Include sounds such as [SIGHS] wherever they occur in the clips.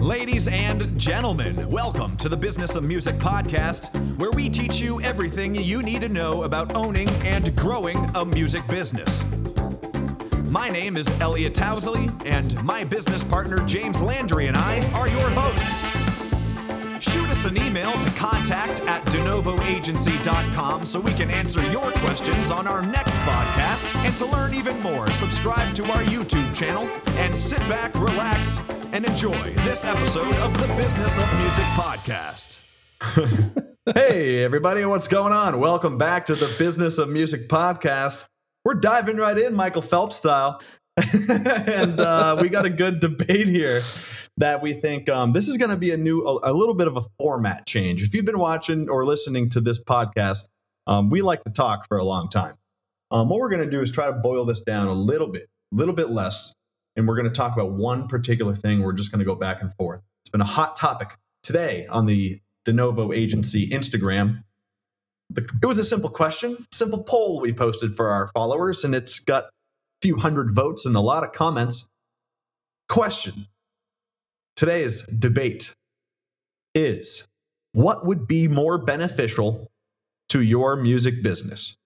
Ladies and gentlemen, welcome to the Business of Music podcast, where we teach you everything you need to know about owning and growing a music business. My name is Elliot Towsley, and my business partner James Landry and I are your hosts. Shoot us an email to contact at denovoagency.com so we can answer your questions on our next podcast. And to learn even more, subscribe to our YouTube channel and sit back, relax, and enjoy this episode of the Business of Music podcast. [LAUGHS] hey, everybody, what's going on? Welcome back to the Business of Music podcast. We're diving right in, Michael Phelps style. [LAUGHS] and uh, we got a good debate here that we think um, this is going to be a new, a, a, little bit of a format change. If you've been watching or listening to this podcast, um, we like to talk for a long time. Um, what we're going to do is try to boil this down a little bit, a little bit less, and we're going to talk about one particular thing. We're just going to go back and forth. It's been a hot topic today on the De Novo Agency Instagram. It was a simple question, simple poll we posted for our followers, and it's got a few hundred votes and a lot of comments. Question Today's debate is what would be more beneficial to your music business?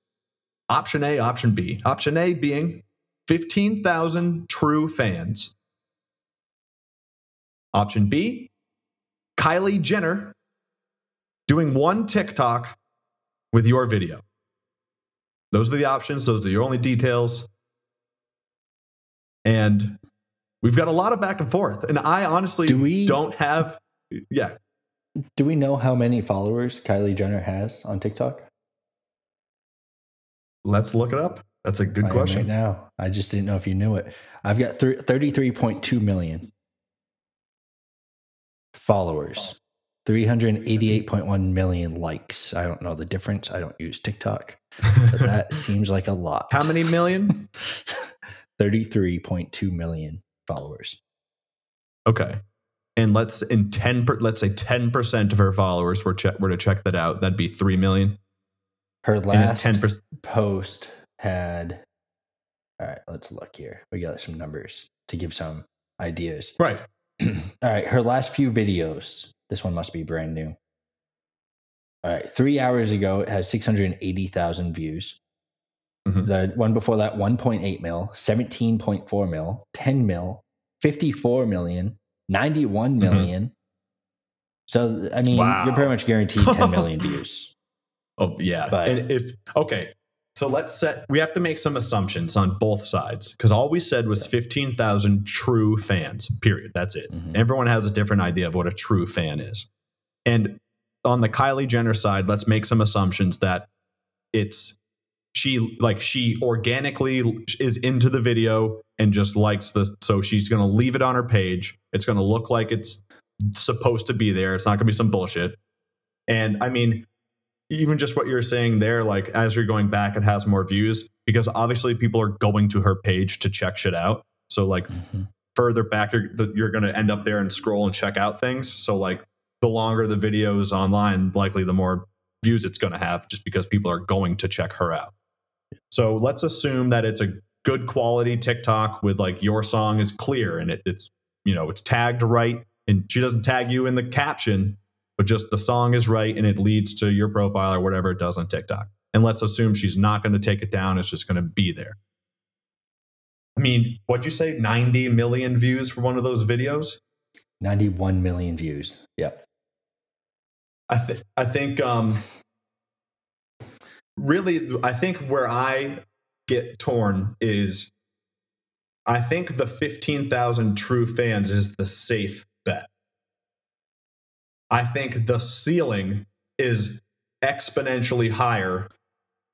Option A, option B. Option A being 15,000 true fans. Option B, Kylie Jenner doing one TikTok with your video. Those are the options, those are your only details. And We've got a lot of back and forth, and I honestly do we, don't have. Yeah. Do we know how many followers Kylie Jenner has on TikTok? Let's look it up. That's a good I question. Right now, I just didn't know if you knew it. I've got th- thirty-three point two million followers, three hundred eighty-eight point one million likes. I don't know the difference. I don't use TikTok, but [LAUGHS] that seems like a lot. How many million? [LAUGHS] Thirty-three point two million followers. Okay. And let's in 10 per, let's say 10% of her followers were check, were to check that out. That'd be 3 million. Her last 10% post had All right, let's look here. We got some numbers to give some ideas. Right. [CLEARS THROAT] All right, her last few videos. This one must be brand new. All right, 3 hours ago it has 680,000 views. Mm-hmm. The one before that, 1.8 mil, 17.4 mil, 10 mil, 54 million, 91 mm-hmm. Mm-hmm. So, I mean, wow. you're pretty much guaranteed 10 [LAUGHS] million views. Oh, yeah. But, and if, okay. So let's set, we have to make some assumptions on both sides because all we said was 15,000 true fans, period. That's it. Mm-hmm. Everyone has a different idea of what a true fan is. And on the Kylie Jenner side, let's make some assumptions that it's she like she organically is into the video and just likes this so she's going to leave it on her page it's going to look like it's supposed to be there it's not going to be some bullshit and i mean even just what you're saying there like as you're going back it has more views because obviously people are going to her page to check shit out. So like mm-hmm. further back you're, you're going to end up there and scroll and check out things. So like the longer the video is online likely the more views it's going to have just because people are going to check her out. So let's assume that it's a good quality TikTok with like your song is clear and it, it's you know it's tagged right and she doesn't tag you in the caption, but just the song is right and it leads to your profile or whatever it does on TikTok. And let's assume she's not going to take it down; it's just going to be there. I mean, what'd you say? 90 million views for one of those videos? 91 million views. Yep. I think I think um really, I think where I get torn is I think the 15,000 true fans is the safe bet. I think the ceiling is exponentially higher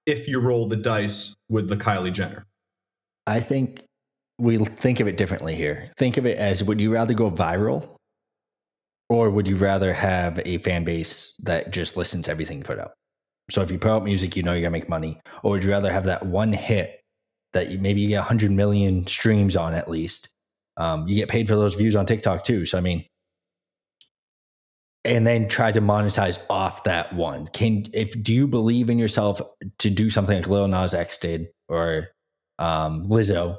if you roll the dice with the Kylie Jenner. I think we think of it differently here. Think of it as would you rather go viral or would you rather have a fan base that just listens to everything you put out? So if you put out music, you know you're gonna make money. Or would you rather have that one hit that you, maybe you get 100 million streams on at least? Um, you get paid for those views on TikTok too. So I mean, and then try to monetize off that one. Can if do you believe in yourself to do something like Lil Nas X did or um, Lizzo?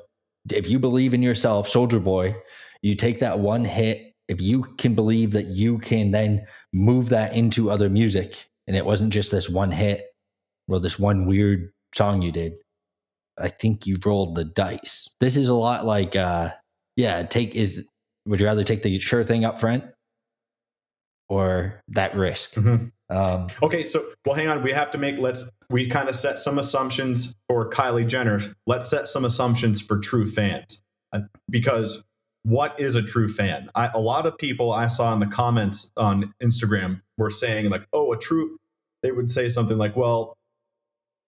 If you believe in yourself, Soulja Boy, you take that one hit if you can believe that you can then move that into other music and it wasn't just this one hit or this one weird song you did, I think you rolled the dice. This is a lot like, uh, yeah, take is, would you rather take the sure thing up front or that risk? Mm-hmm. Um, okay, so well, hang on. We have to make. Let's. We kind of set some assumptions for Kylie Jenner. Let's set some assumptions for true fans, uh, because what is a true fan? I, a lot of people I saw in the comments on Instagram were saying like, "Oh, a true." They would say something like, "Well,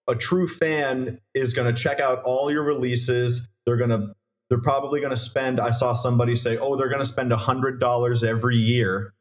a true fan is going to check out all your releases. They're going to they're probably going to spend i saw somebody say oh they're going to spend a $100 every year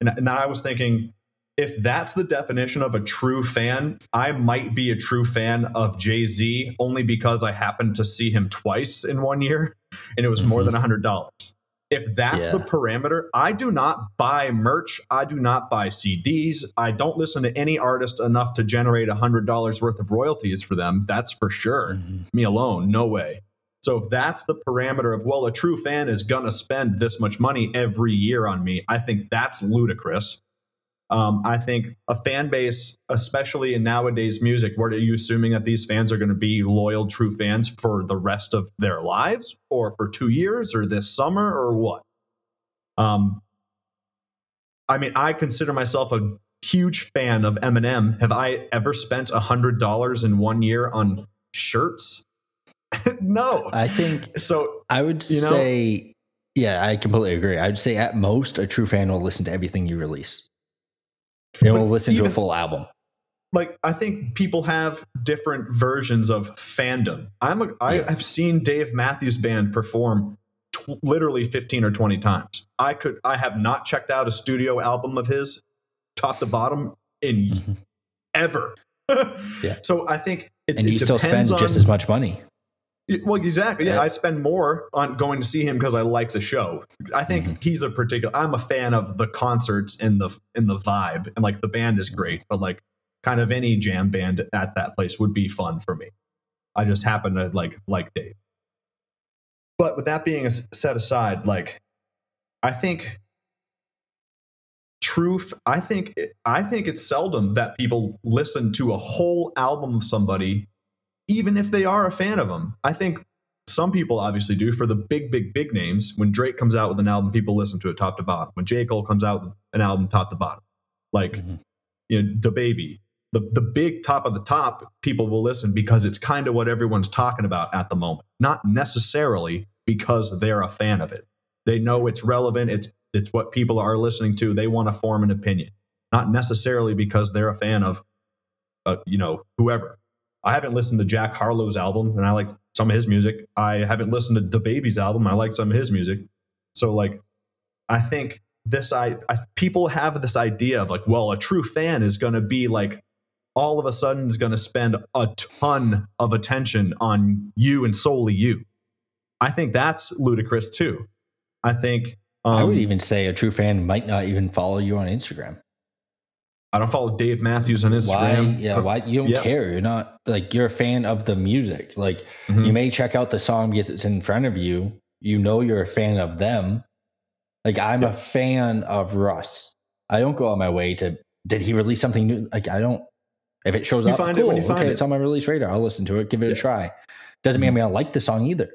and, and i was thinking if that's the definition of a true fan i might be a true fan of jay-z only because i happened to see him twice in one year and it was more mm-hmm. than $100 if that's yeah. the parameter, I do not buy merch. I do not buy CDs. I don't listen to any artist enough to generate $100 worth of royalties for them. That's for sure. Mm-hmm. Me alone, no way. So if that's the parameter of, well, a true fan is going to spend this much money every year on me, I think that's ludicrous. Um, I think a fan base, especially in nowadays music, what are you assuming that these fans are going to be loyal, true fans for the rest of their lives, or for two years, or this summer, or what? Um, I mean, I consider myself a huge fan of Eminem. Have I ever spent a hundred dollars in one year on shirts? [LAUGHS] no. I think so. I would you know, say, yeah, I completely agree. I'd say at most, a true fan will listen to everything you release. They will listen even, to a full album. Like I think people have different versions of fandom. I'm a, I, yeah. I've seen Dave Matthews Band perform t- literally 15 or 20 times. I could I have not checked out a studio album of his top to bottom in mm-hmm. ever. [LAUGHS] yeah. So I think it, and you still spend on, just as much money. Well, exactly. Yeah, I spend more on going to see him because I like the show. I think mm-hmm. he's a particular. I'm a fan of the concerts and the in the vibe, and like the band is great, but like kind of any jam band at that place would be fun for me. I just happen to like like Dave. But with that being set aside, like I think truth i think i think it's seldom that people listen to a whole album of somebody even if they are a fan of them. I think some people obviously do for the big, big, big names. When Drake comes out with an album, people listen to it top to bottom. When J. Cole comes out with an album top to bottom, like mm-hmm. you know, DaBaby, the the big top of the top, people will listen because it's kind of what everyone's talking about at the moment, not necessarily because they're a fan of it. They know it's relevant. It's it's what people are listening to. They want to form an opinion, not necessarily because they're a fan of, uh, you know, whoever. I haven't listened to Jack Harlow's album and I like some of his music. I haven't listened to DaBaby's album. I like some of his music. So like I think this I, I people have this idea of like, well, a true fan is going to be like all of a sudden is going to spend a ton of attention on you and solely you. I think that's ludicrous too. I think um, I would um, even say a true fan might not even follow you on Instagram. I don't follow Dave Matthews on Instagram. Why? Yeah, why? You don't care. You're not like you're a fan of the music. Like mm-hmm. you may check out the song because it's in front of you. You know you're a fan of them. Like I'm a fan of Russ. I don't go on my way to. Did he release something new? Like I don't. If it shows you up, find cool. it when you find okay, it. it's on my release radar. I'll listen to it. Give it yeah. a try. Doesn't mean I'm gonna like the song either.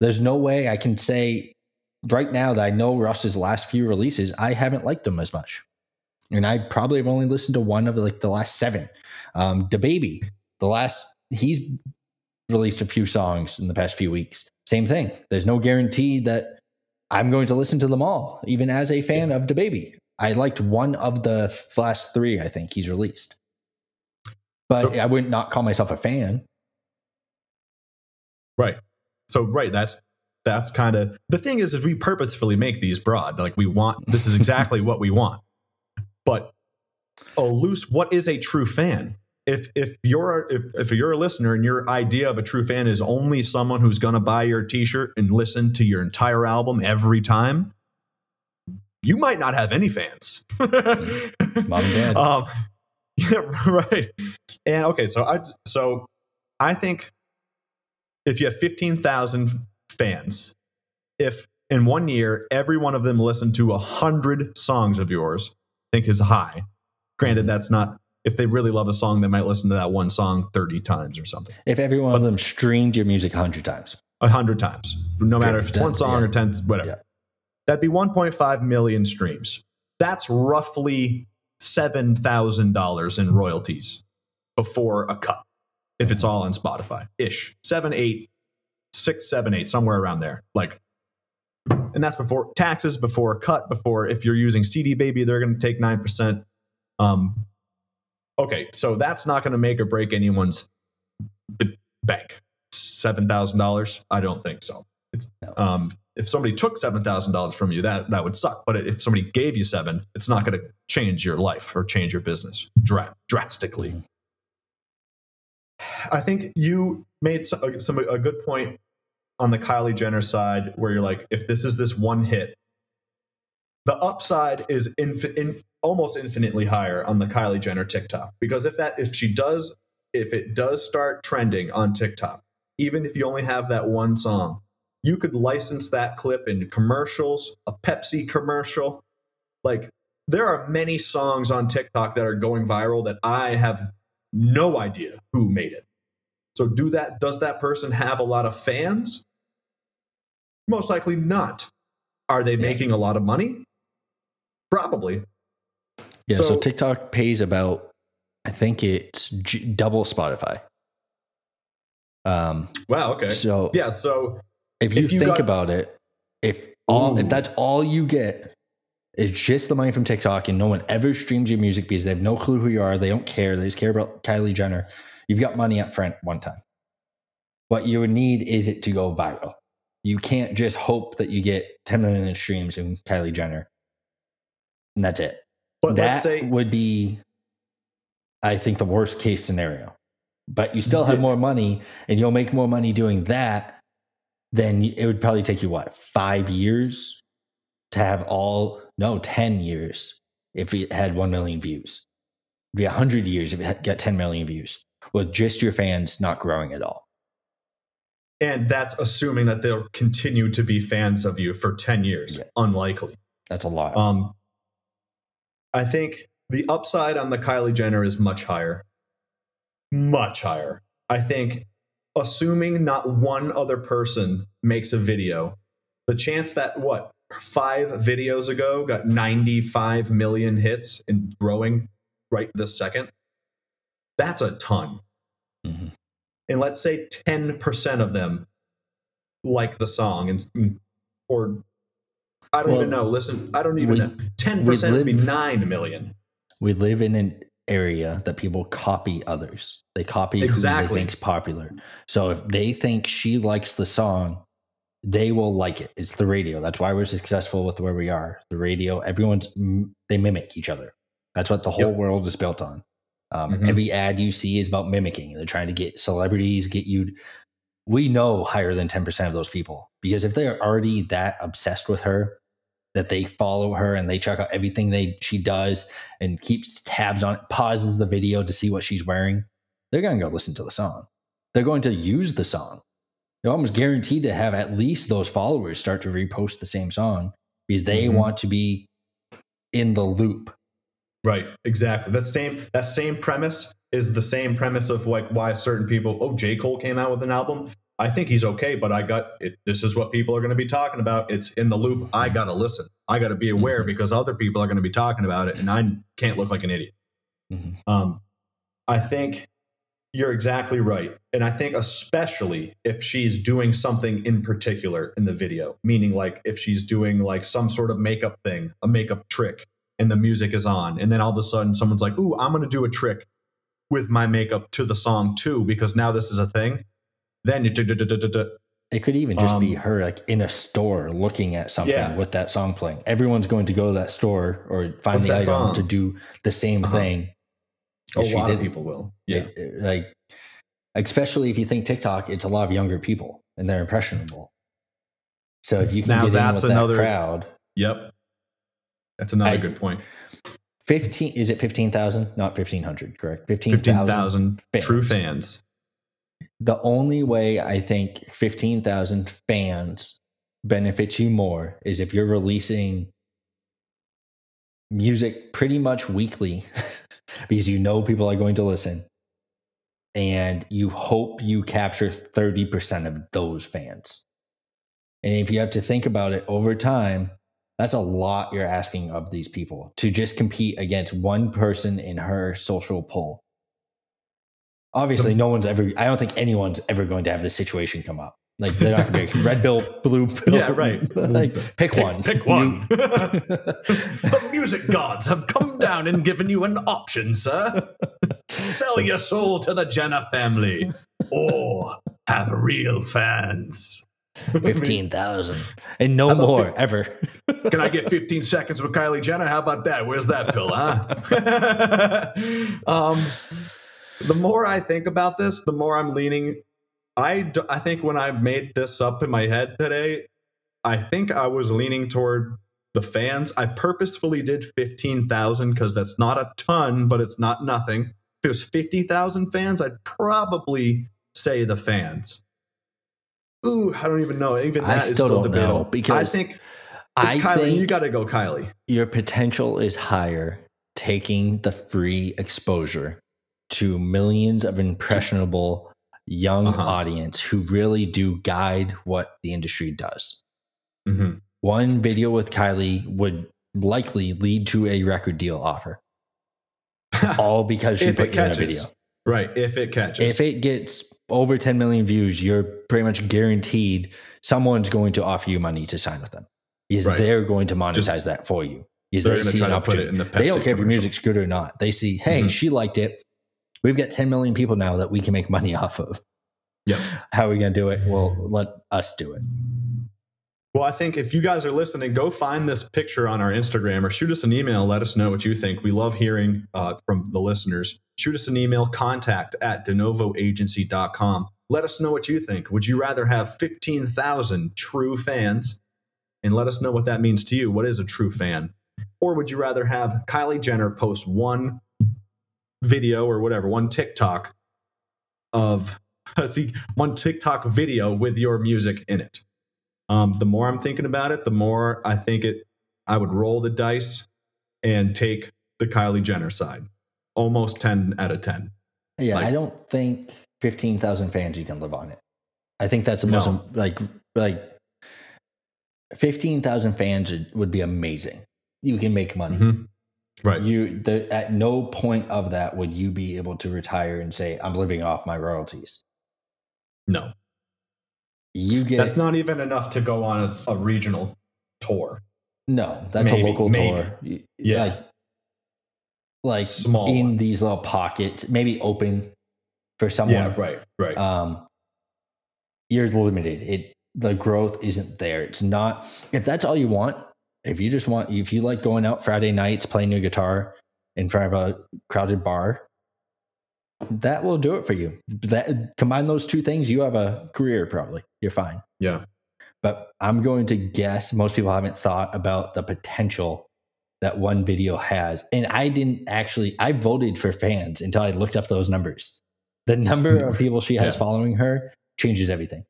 There's no way I can say right now that I know Russ's last few releases. I haven't liked them as much and I probably have only listened to one of like the last seven. Um, the DaBaby, the last he's released a few songs in the past few weeks. Same thing. There's no guarantee that I'm going to listen to them all, even as a fan of the DaBaby. I liked one of the last three. I think he's released, but so, I would not not call myself a fan. Right. So right, that's that's kind of the thing is, is we purposefully make these broad. Like we want this is exactly [LAUGHS] what we want. But a loose, what is a true fan? If if you're if, if you're a listener and your idea of a true fan is only someone who's going to buy your T-shirt and listen to your entire album every time, you might not have any fans. Mom and [LAUGHS] dad. Um, yeah, [LAUGHS] right. And okay, so I so I think if you have fifteen thousand fans, if in one year, every one of them listened to a hundred songs of yours, think is high. Granted, Mhm. that's not if they really love a song, they might listen to that one song 30 times or something. If every one of them streamed your music 100 times. A hundred times. No matter if it's one song yeah. or 10, whatever. Yeah. That'd be 1.5 million streams. That's roughly $7,000 in royalties before a cut. If it's all on Spotify ish. Seven, eight, six, seven, eight, somewhere around there. Like, and that's before taxes, before a cut, before if you're using CD Baby, they're going to take 9%. Um, okay, so that's not going to make or break anyone's b- bank. $7,000? I don't think so. Um, if somebody took $7,000 from you, that, that would suck. But if somebody gave you seven, it's not going to change your life or change your business dra- drastically. Mhm. I think you made some, some a good point on the Kylie Jenner side, where you're like, if this is this one hit, the upside is infi- in, almost infinitely higher on the Kylie Jenner TikTok because if that if she does if it does start trending on TikTok, even if you only have that one song, you could license that clip in commercials, a Pepsi commercial. Like there are many songs on TikTok that are going viral that I have no idea who made it. So do that does that person have a lot of fans? Most likely not. Are they Yeah. making a lot of money? Probably. Yeah, so, So- TikTok pays about, I think it's j- double Spotify. Um, Wow, okay. so Yeah, so if you if you think got- about it, if all Ooh. if that's all you get is just the money from TikTok and no one ever streams your music because they have no clue who you are, they don't care, they just care about Kylie Jenner, you've got money up front one time. What you would need is it to go viral. You can't just hope that you get 10 million streams in Kylie Jenner. And that's it. but that say would be, I think, the worst case scenario. But you still have more money, and you'll make more money doing that. Then it would probably take you what five years to have all no ten years if it had one million views. It'd be hundred years if it had, got ten million views with just your fans not growing at all. and that's assuming that they'll continue to be fans of you for 10 years. Yeah. Unlikely. That's a lot. Um, I think the upside on the Kylie Jenner is much higher. Much higher. I think, assuming not one other person makes a video, the chance that what five videos ago got 95 million hits and growing right this second, that's a ton. Mhm. And let's say 10% of them like the song and or I don't Well, even know. Listen, I don't even we- know. Ten percent would be nine million. We live in an area that people copy others. They copy who Exactly. they think's popular. So if they think she likes the song, they will like it. It's the radio. That's why we're successful with where we are. The radio. Everyone's they mimic each other. That's what the whole Yep. world is built on. Um, Mhm. Every ad you see is about mimicking. They're trying to get celebrities, get you. We know higher than ten percent of those people because if they are already that obsessed with her, that they follow her and they check out everything they she does and keeps tabs on it, pauses the video to see what she's wearing, they're going to go listen to the song. They're going to use the song. They're almost guaranteed to have at least those followers start to repost the same song because they Mhm. want to be in the loop. Right. Exactly. That same that same premise is the same premise of like why certain people. Oh, J Cole came out with an album. I think he's okay, but I got it. This is what people are going to be talking about. It's in the loop. I got to listen. I got to be aware Mhm. because other people are going to be talking about it, and I can't look like an idiot. Mhm. Um, I think you're exactly right. And I think, especially if she's doing something in particular in the video, meaning like if she's doing like some sort of makeup thing, a makeup trick, and the music is on, and then all of a sudden someone's like, Ooh, I'm going to do a trick with my makeup to the song too, because now this is a thing. Then you. It could even just be Um, her like in a store looking at something Yeah. with that song playing. Everyone's going to go to that store or find With the item song. to do the same Uh-huh. thing. A lot of people will. Yeah. It- it- like especially if you think TikTok, it's a lot of younger people and they're impressionable. So if you can Now get that's in with another- that crowd, Yep. That's another I- good point. fifteen is it fifteen thousand? Not fifteen hundred, correct? 15,000 fans. true fans. The only way I think fifteen thousand fans benefits you more is if you're releasing music pretty much weekly [LAUGHS] because you know people are going to listen and you hope you capture 30% of those fans. And if you have to think about it over time, that's a lot you're asking of these people to just compete against one person in her social pull. Obviously, no one's ever, I don't think anyone's ever going to have this situation come up. Like they're not going to be red pill, blue pill. Yeah, right. [LAUGHS] like pick, Pick- one. pick one. [LAUGHS] the music gods have come down and given you an option, sir. Sell your soul to the Jenner family or have real fans. [LAUGHS] 15,000 and no more fif- ever. [LAUGHS] Can I get 15 seconds with Kylie Jenner? How about that? Where's that pill, huh? [LAUGHS] um, the more I think about this, the more I'm leaning. I, d- I think when I made this up in my head today, I think I was leaning toward the fans. I purposefully did 15,000 because that's not a ton, but it's not nothing. If it was 50,000 fans, I'd probably say the fans. Ooh, I don't even know. Even I that is still still don't know, debatable. because I think it's I Kylie. think you got to go Kylie. your potential is higher taking the free exposure to millions of impressionable young Uh-huh. audience who really do guide what the industry does. Mm-hmm. One video with Kylie would likely lead to a record deal offer, [LAUGHS] all because she put it in a video. right? If it catches, If it gets over 10 million views, you're pretty much guaranteed someone's going to offer you money to sign with them because Right. they're going to monetize Just- that for you. Going to see an opportunity. it in the they don't care if your music's good or not. They see, hey, Mhm. she liked it. We've got 10 million people now that we can make money [LAUGHS] off of. Yeah. How are we going to do it? Well, let us do it. Well, I think if you guys are listening, go find this picture on our Instagram or shoot us an email. Let us know what you think. We love hearing uh, from the listeners. Shoot us an email, contact at denovoagency.com. Let us know what you think. Would you rather have 15,000 true fans? And let us know what that means to you. What is a true fan? Or would you rather have Kylie Jenner post one video or whatever, one TikTok of, [LAUGHS] see, one TikTok video with your music in it? Um, the more I'm thinking about it, the more I think it. I would roll the dice and take the Kylie Jenner side. Almost ten out of ten. Yeah, Like- I don't think 15,000 fans you can live on it. I think that's the No. most like like 15,000 fans would be amazing. You can make money. Mhm. Right. You the, at no point of that would you be able to retire and say I'm living off my royalties. no, You get that's not even enough to go on a, a regional tour. no, that's Maybe, a local maybe. tour. Yeah. Like, like Small in one. these little pockets, maybe open for someone. Yeah. Right. Right. um, you're limited. It the growth isn't there. It's not. If that's all you want, if you just want, if you like going out Friday nights playing your guitar in front of a crowded bar, that will do it for you. That combine those two things, you have a career. Probably you're fine. yeah. But I'm going to guess most people haven't thought about the potential that one video has. And I didn't actually, I voted for fans until I looked up those numbers. The number of people she has Yeah. following her changes everything.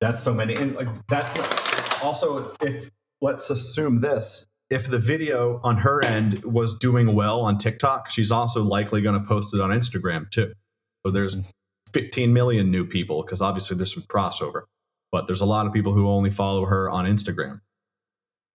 That's so many. And like that's also if let's assume this. If the video on her end was doing well on TikTok, she's also likely going to post it on Instagram too. So there's 15 million new people because obviously there's some crossover, but there's a lot of people who only follow her on Instagram.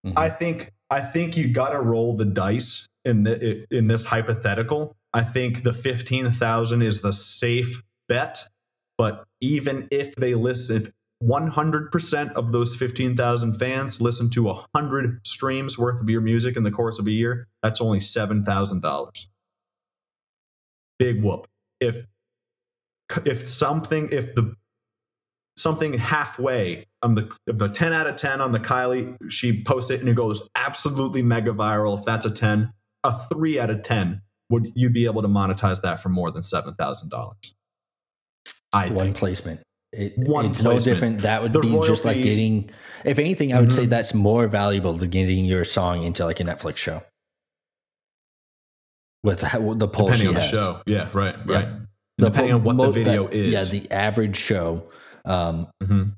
Mhm. I think I think you got to roll the dice in the, in this hypothetical. I think the 15,000 is the safe bet, but even if they listen if 100% of those 15,000 fans listen to 100 streams worth of your music in the course of a year, that's only $7,000. Big whoop. If if something if the something halfway on the the 10 out of 10 on the Kylie, she posts it and it goes absolutely mega viral. If that's a 10, a 3 out of 10 would you be able to monetize that for more than $7,000? I One think. placement. It, it's no different. That would The be just like getting, if anything, I would say Mhm. that's more valuable than getting your song into like a Netflix show. With how, the pull depending on the show. Yeah, right, Yeah. right. depending on what the video that- is. Yeah, the average show. Um, Mhm.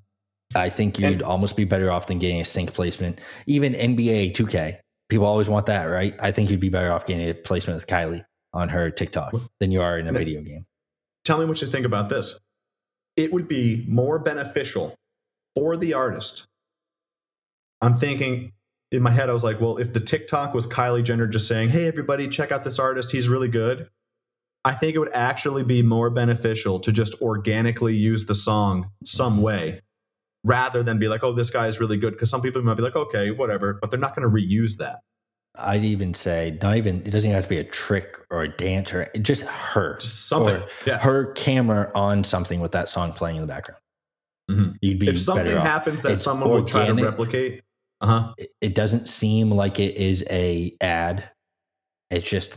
I think you'd and, almost be better off than getting a sync placement. Even NBA 2K, people always want that, right? I think you'd be better off getting a placement with Kylie on her TikTok than you are in a video game. Tell me what you think about this. It would be more beneficial for the artist. I'm thinking in my head, I was like, well, if the TikTok was Kylie Jenner just saying, hey, everybody, check out this artist, he's really good. I think it would actually be more beneficial to just organically use the song some way rather than be like, oh, this guy is really good. Because some people might be like, okay, whatever, but they're not going to reuse that. I'd even say not even it doesn't even have to be a trick or a dance or just her, just something, yeah. her camera on something with that song playing in the background. Mm-hmm. You'd be if something happens that it's someone organic, will try to replicate. Uh huh. It, it doesn't seem like it is a ad. It's just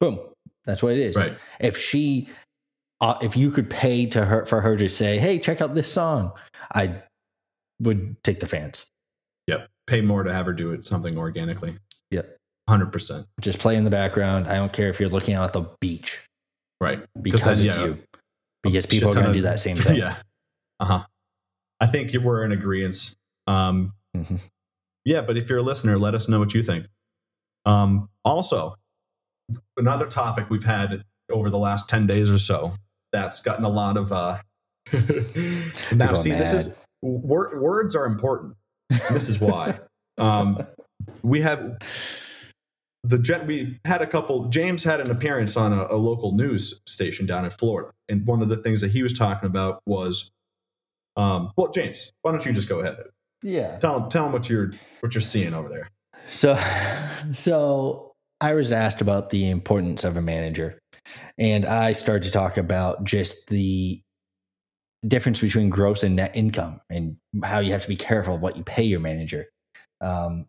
boom. That's what it is. Right. If she, uh, if you could pay to her for her to say, "Hey, check out this song," I would take the fans. Yep. Pay more to have her do it something organically. Yep. Hundred percent. Just play in the background. I don't care if you're looking out at the beach. Right. Because it's yeah, you. Because people are going to do that same [LAUGHS] thing. yeah. Uh huh. I think we're in agreement. Um, mm-hmm. Yeah, but if you're a listener, let us know what you think. Um, also, another topic we've had over the last 10 days or so that's gotten a lot of uh [LAUGHS] now see mad. this is wor- words are important this is why um [LAUGHS] we have the gen- we had a couple james had an appearance on a, a, local news station down in florida. And one of the things that he was talking about was um well james why don't you just go ahead? Yeah. Tell him tell him what you're what you're seeing over there. So [LAUGHS] so I was asked about the importance of a manager, and I started to talk about just the difference between gross and net income and how you have to be careful of what you pay your manager. Um,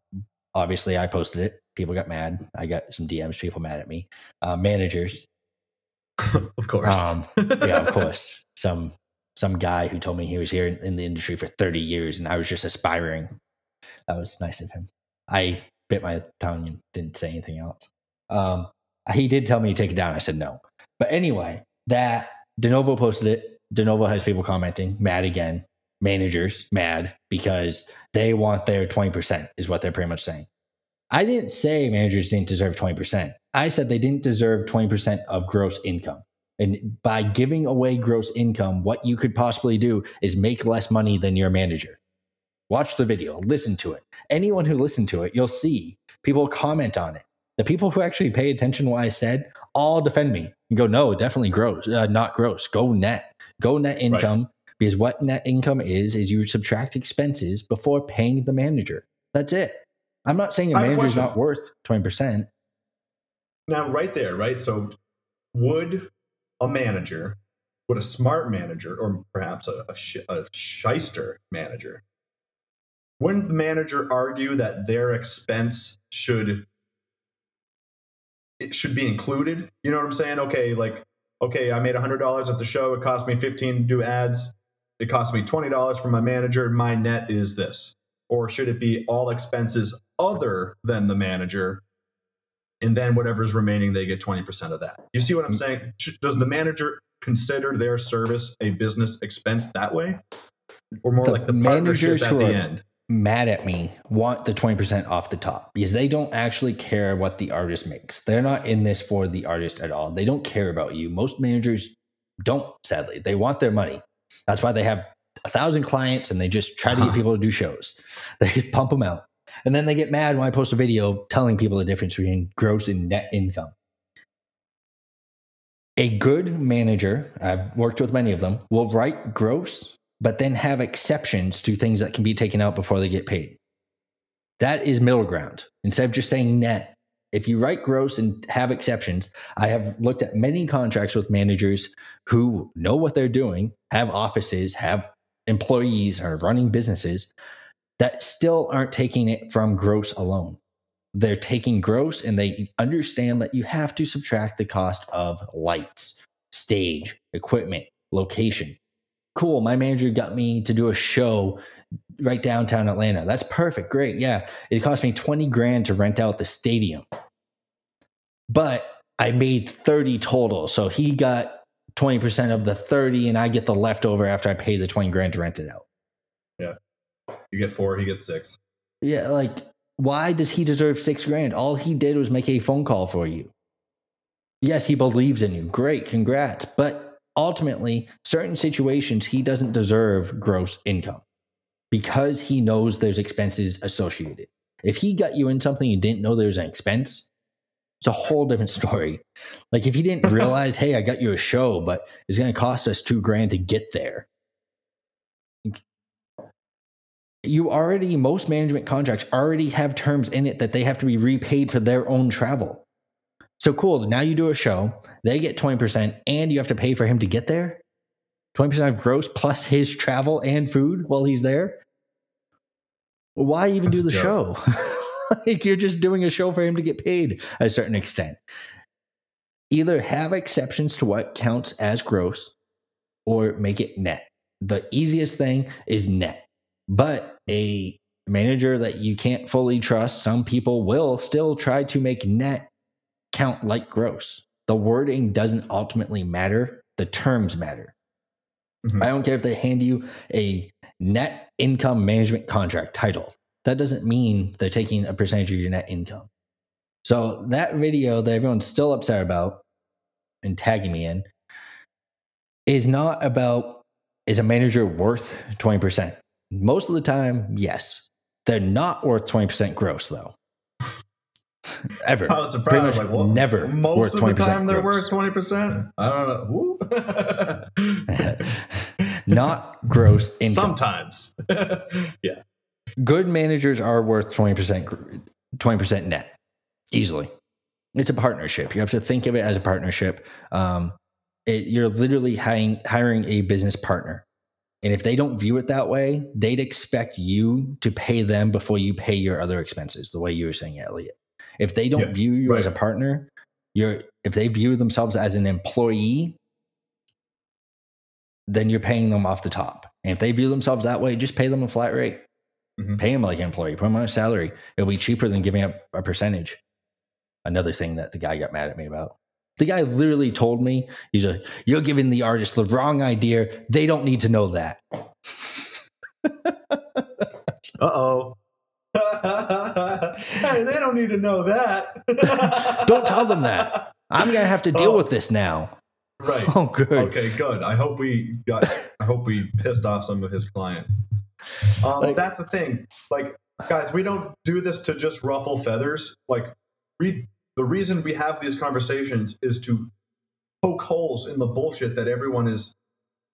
obviously, I posted it. People got mad. I got some DMs. People mad at me. Uh, managers, [LAUGHS] of course. Um, yeah, of [LAUGHS] course. Some some guy who told me he was here in, in the industry for 30 years and I was just aspiring. That was nice of him. I bit my tongue and didn't say anything else. Um, he did tell me to take it down. I said no. But anyway, that Denovo posted it. Denovo has people commenting, mad again. Managers mad because they want their 20%, is what they're pretty much saying. I didn't say managers didn't deserve 20%. I said they didn't deserve 20% of gross income. And by giving away gross income, what you could possibly do is make less money than your manager. Watch the video, listen to it. Anyone who listened to it, you'll see people comment on it. The people who actually pay attention to what I said all defend me and go, no, definitely gross, uh, not gross. Go net, go net income. Right. Because what net income is, is you subtract expenses before paying the manager. That's it. I'm not saying a manager is not worth 20%. Now, right there, right? So, would a manager, would a smart manager, or perhaps a, a, sh- a shyster manager, wouldn't the manager argue that their expense should it should be included? You know what I'm saying? Okay, like okay, I made hundred dollars at the show. It cost me 15 to do ads. It cost me twenty dollars from my manager. My net is this. Or should it be all expenses other than the manager? And then whatever's remaining, they get 20% of that. You see what I'm saying? Does the manager consider their service a business expense that way? Or more the like the partnership at the end? mad at me want the 20% off the top because they don't actually care what the artist makes. They're not in this for the artist at all. They don't care about you. Most managers don't, sadly. They want their money. That's why they have a thousand clients and they just try to get uh-huh. people to do shows. [LAUGHS] They pump them out. And then they get mad when I post a video telling people the difference between gross and net income. A good manager, I've worked with many of them, will write gross but then have exceptions to things that can be taken out before they get paid. That is middle ground. Instead of just saying net, if you write gross and have exceptions, I have looked at many contracts with managers who know what they're doing, have offices, have employees, are running businesses that still aren't taking it from gross alone. They're taking gross and they understand that you have to subtract the cost of lights, stage, equipment, location cool. My manager got me to do a show right downtown Atlanta. That's perfect. Great. Yeah. It cost me 20 grand to rent out the stadium. But I made 30 total. So he got 20% of the 30 and I get the leftover after I pay the 20 grand to rent it out. Yeah. You get four, he gets six. Yeah, like why does he deserve six grand? All he did was make a phone call for you. Yes, he believes in you. Great, congrats. But ultimately, certain situations, he doesn't deserve gross income because he knows there's expenses associated. If he got you in something and didn't know there's an expense, it's a whole different [LAUGHS] story. Like if he didn't [LAUGHS] realize, hey, I got you a show, but it's going to cost us two grand to get there. You already, most management contracts already have terms in it that they have to be repaid for their own travel. So cool. Now you do a show, they get 20%, and you have to pay for him to get there. 20% of gross plus his travel and food while he's there. Why even That's do the show? [LAUGHS] like you're just doing a show for him to get paid a certain extent. Either have exceptions to what counts as gross or make it net. The easiest thing is net. But a manager that you can't fully trust, some people will still try to make net count like gross. The wording doesn't ultimately matter, the terms matter. Mm-hmm. I don't care if they hand you a net income management contract title that doesn't mean they're taking a percentage of your net income. So that video that everyone's still upset about and tagging me in is not about is a manager worth 20%? Most of the time, yes. They're not worth 20% gross though. [LAUGHS] Ever. I was surprised. Like, well, never. Most of the time they're worth 20%. I don't know. [LAUGHS] [LAUGHS] not gross income. Sometimes. [LAUGHS] yeah. Good managers are worth 20% 20% net easily. It's a partnership. You have to think of it as a partnership. Um, it, you're literally hiring, hiring a business partner. And if they don't view it that way they'd expect you to pay them before you pay your other expenses the way you were saying elliot. If they don't yeah, view you right. as a partner you're if they view themselves as an employee then you're paying them off the top and if they view themselves that way just pay them a flat rate Mm-hmm. Pay them like an employee, put them on a salary. It'll be cheaper than giving up a percentage. Another thing that the guy got mad at me about. The guy literally told me, he's like, You're giving the artist the wrong idea. They don't need to know that. [LAUGHS] uh oh. [LAUGHS] hey, they don't need to know that. [LAUGHS] don't tell them that. I'm gonna have to deal oh. with this now. Right. [LAUGHS] Oh, good. Okay, good. I hope we got. I hope we pissed off some of his clients. Um, like, that's the thing. Like, guys, we don't do this to just ruffle feathers. Like, we, the reason we have these conversations is to poke holes in the bullshit that everyone is,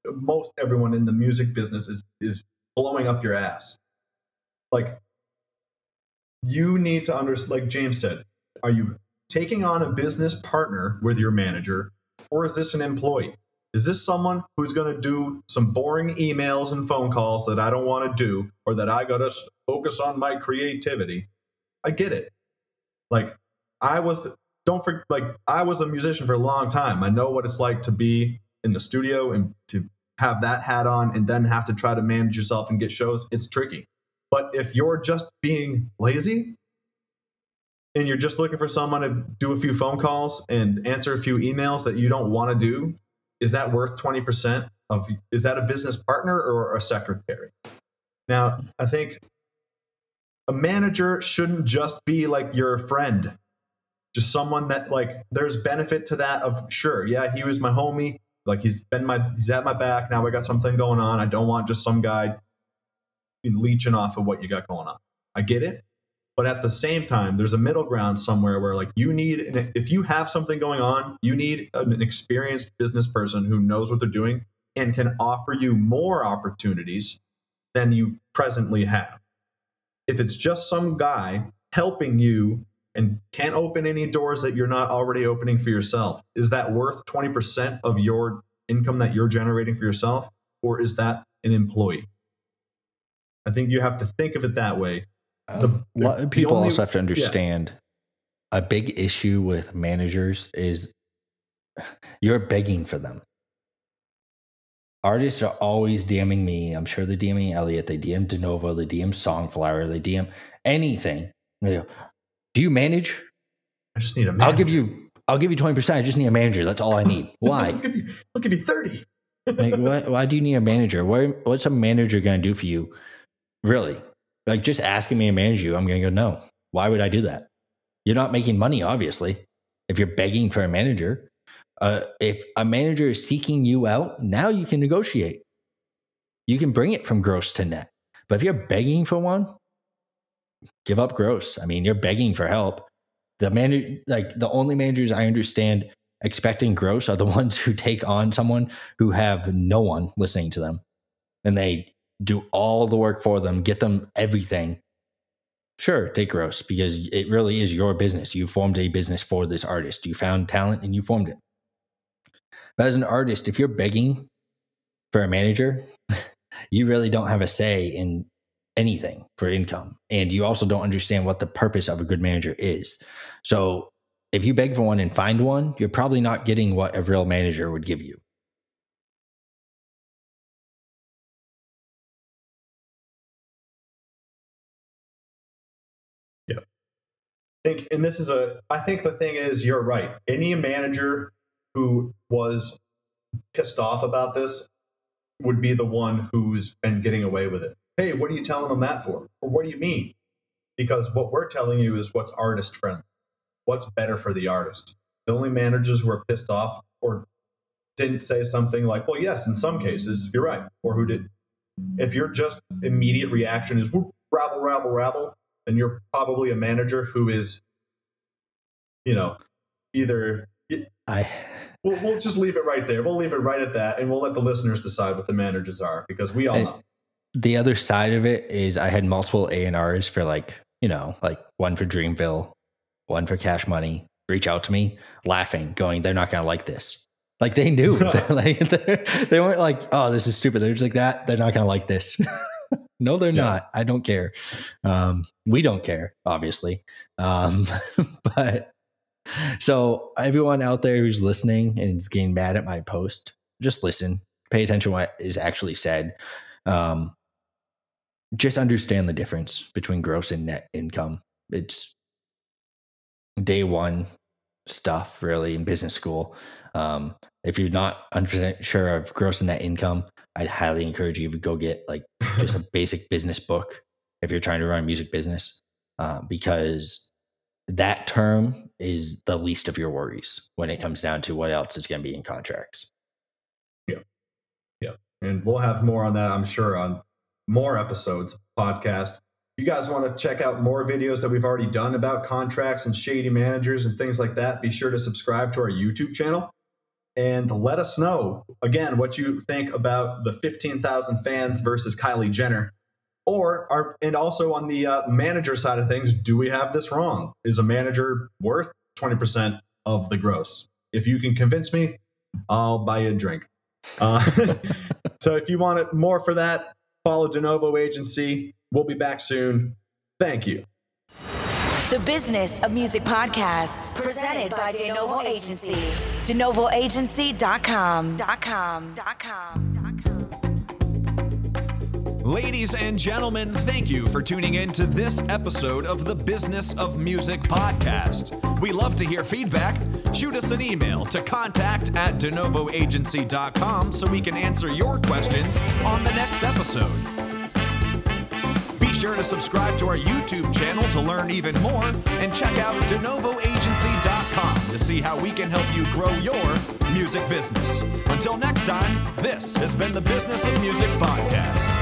most everyone in the music business is, is blowing up your ass. Like, you need to understand, like James said, are you taking on a business partner with your manager or is this an employee? Is this someone who's going to do some boring emails and phone calls that I don't want to do or that I got to focus on my creativity? I get it. Like I was don't forget like I was a musician for a long time. I know what it's like to be in the studio and to have that hat on and then have to try to manage yourself and get shows. It's tricky. But if you're just being lazy and you're just looking for someone to do a few phone calls and answer a few emails that you don't want to do is that worth 20% of is that a business partner or a secretary? Now i think a manager shouldn't just be like your friend. Just someone that like there's benefit to that of sure yeah he was my homie like he's been my he's at my back now I got something going on i don't want just some guy leeching off of what you got going on. I get it but at the same time there's a middle ground somewhere where like you need if you have something going on you need an experienced business person who knows what they're doing and can offer you more opportunities than you presently have. If it's just some guy helping you and can't open any doors that you're not already opening for yourself is that worth 20% of your income that you're generating for yourself or is that an employee? I think you have to think of it that way the, um, the, people only, also have to understand yeah. a big issue with managers is [SIGHS] you're begging for them. Artists are always DMing me. I'm sure they're DMing Elliot. They DM DeNovo. They DM Songflower. They DM anything. They go, Do you manage? I just need a manager. I'll give you. I'll give you twenty percent. I just need a manager. That's all I need. [LAUGHS] Why? I'll, give you, I'll give you thirty. like, why, why do you need a manager? What, what's a manager going to do for you? Really. Like just asking me to manage you, I'm going to go, no. Why would I do that? You're not making money, obviously. If you're begging for a manager, uh, if a manager is seeking you out, now you can negotiate. You can bring it from gross to net. But if you're begging for one, give up gross. I mean, you're begging for help. The man, like the only managers I understand expecting gross are the [LAUGHS] ones who take on someone who have no one listening to them and they do all the work for them, get them everything. Sure, take gross because it really is your business. You formed a business for this artist. You found talent and you formed it. But as an artist, if you're begging for a manager, [LAUGHS] you really don't have a say in anything for income. And you also don't understand what the purpose of a good manager is. So if you beg for one and find one, you're probably not getting what a real manager would give you. Think, and this is a, I think the thing is, you're right. Any manager who was pissed off about this would be the one who's been getting away with it. Hey, what are you telling them that for? Or what do you mean? Because what we're telling you is what's artist friendly, what's better for the artist. The only managers who are pissed off or didn't say something like, well, yes, in some cases, you're right, or who did. If your just immediate reaction is rabble, rabble, rabble, then you're probably a manager who is, you know, either I we'll, we'll just leave it right there. We'll leave it right at that, and we'll let the listeners decide what the managers are because we all and know. The other side of it is I had multiple A and R's for like you know like one for Dreamville, one for Cash Money. Reach out to me, laughing, going, "They're not going to like this." Like they knew, [LAUGHS] they're like [LAUGHS] they're, they weren't like, "Oh, this is stupid." They're just like that. They're not going to like this. [LAUGHS] no, they're yeah. not. I don't care. Um, we don't care, obviously. Um, [LAUGHS] but so everyone out there who's listening and is getting mad at my post, just listen. Pay attention to what is actually said. Um, just understand the difference between gross and net income. It's day one stuff, really, in business school. Um, if you're not 100% sure of gross and net income, I'd highly encourage you to go get like just a [LAUGHS] basic business book if you're trying to run a music business, uh, because that term is the least of your worries when it comes down to what else is going to be in contracts. Yeah. Yeah. And we'll have more on that, I'm sure, on more episodes podcast. If you guys want to check out more videos that we've already done about contracts and shady managers and things like that, be sure to subscribe to our YouTube channel and let us know again what you think about the 15,000 fans versus Kylie Jenner. Or and also on the uh, manager side of things do we have this wrong? Is a manager worth 20% of the gross? If you can convince me i'll buy you a drink. Uh, [LAUGHS] so if you want it more for that follow denovo agency. We'll be back soon. Thank you the business of music podcast presented by denovo agency denovoagency.com.com. Ladies and gentlemen, thank you for tuning in to this episode of the Business of Music podcast. We love to hear feedback. Shoot us an email to contact at denovoagency.com so we can answer your questions on the next episode. Sure to subscribe to our YouTube channel to learn even more and check out denovoagency.com to see how we can help you grow your music business. Until next time, this has been the Business of Music podcast.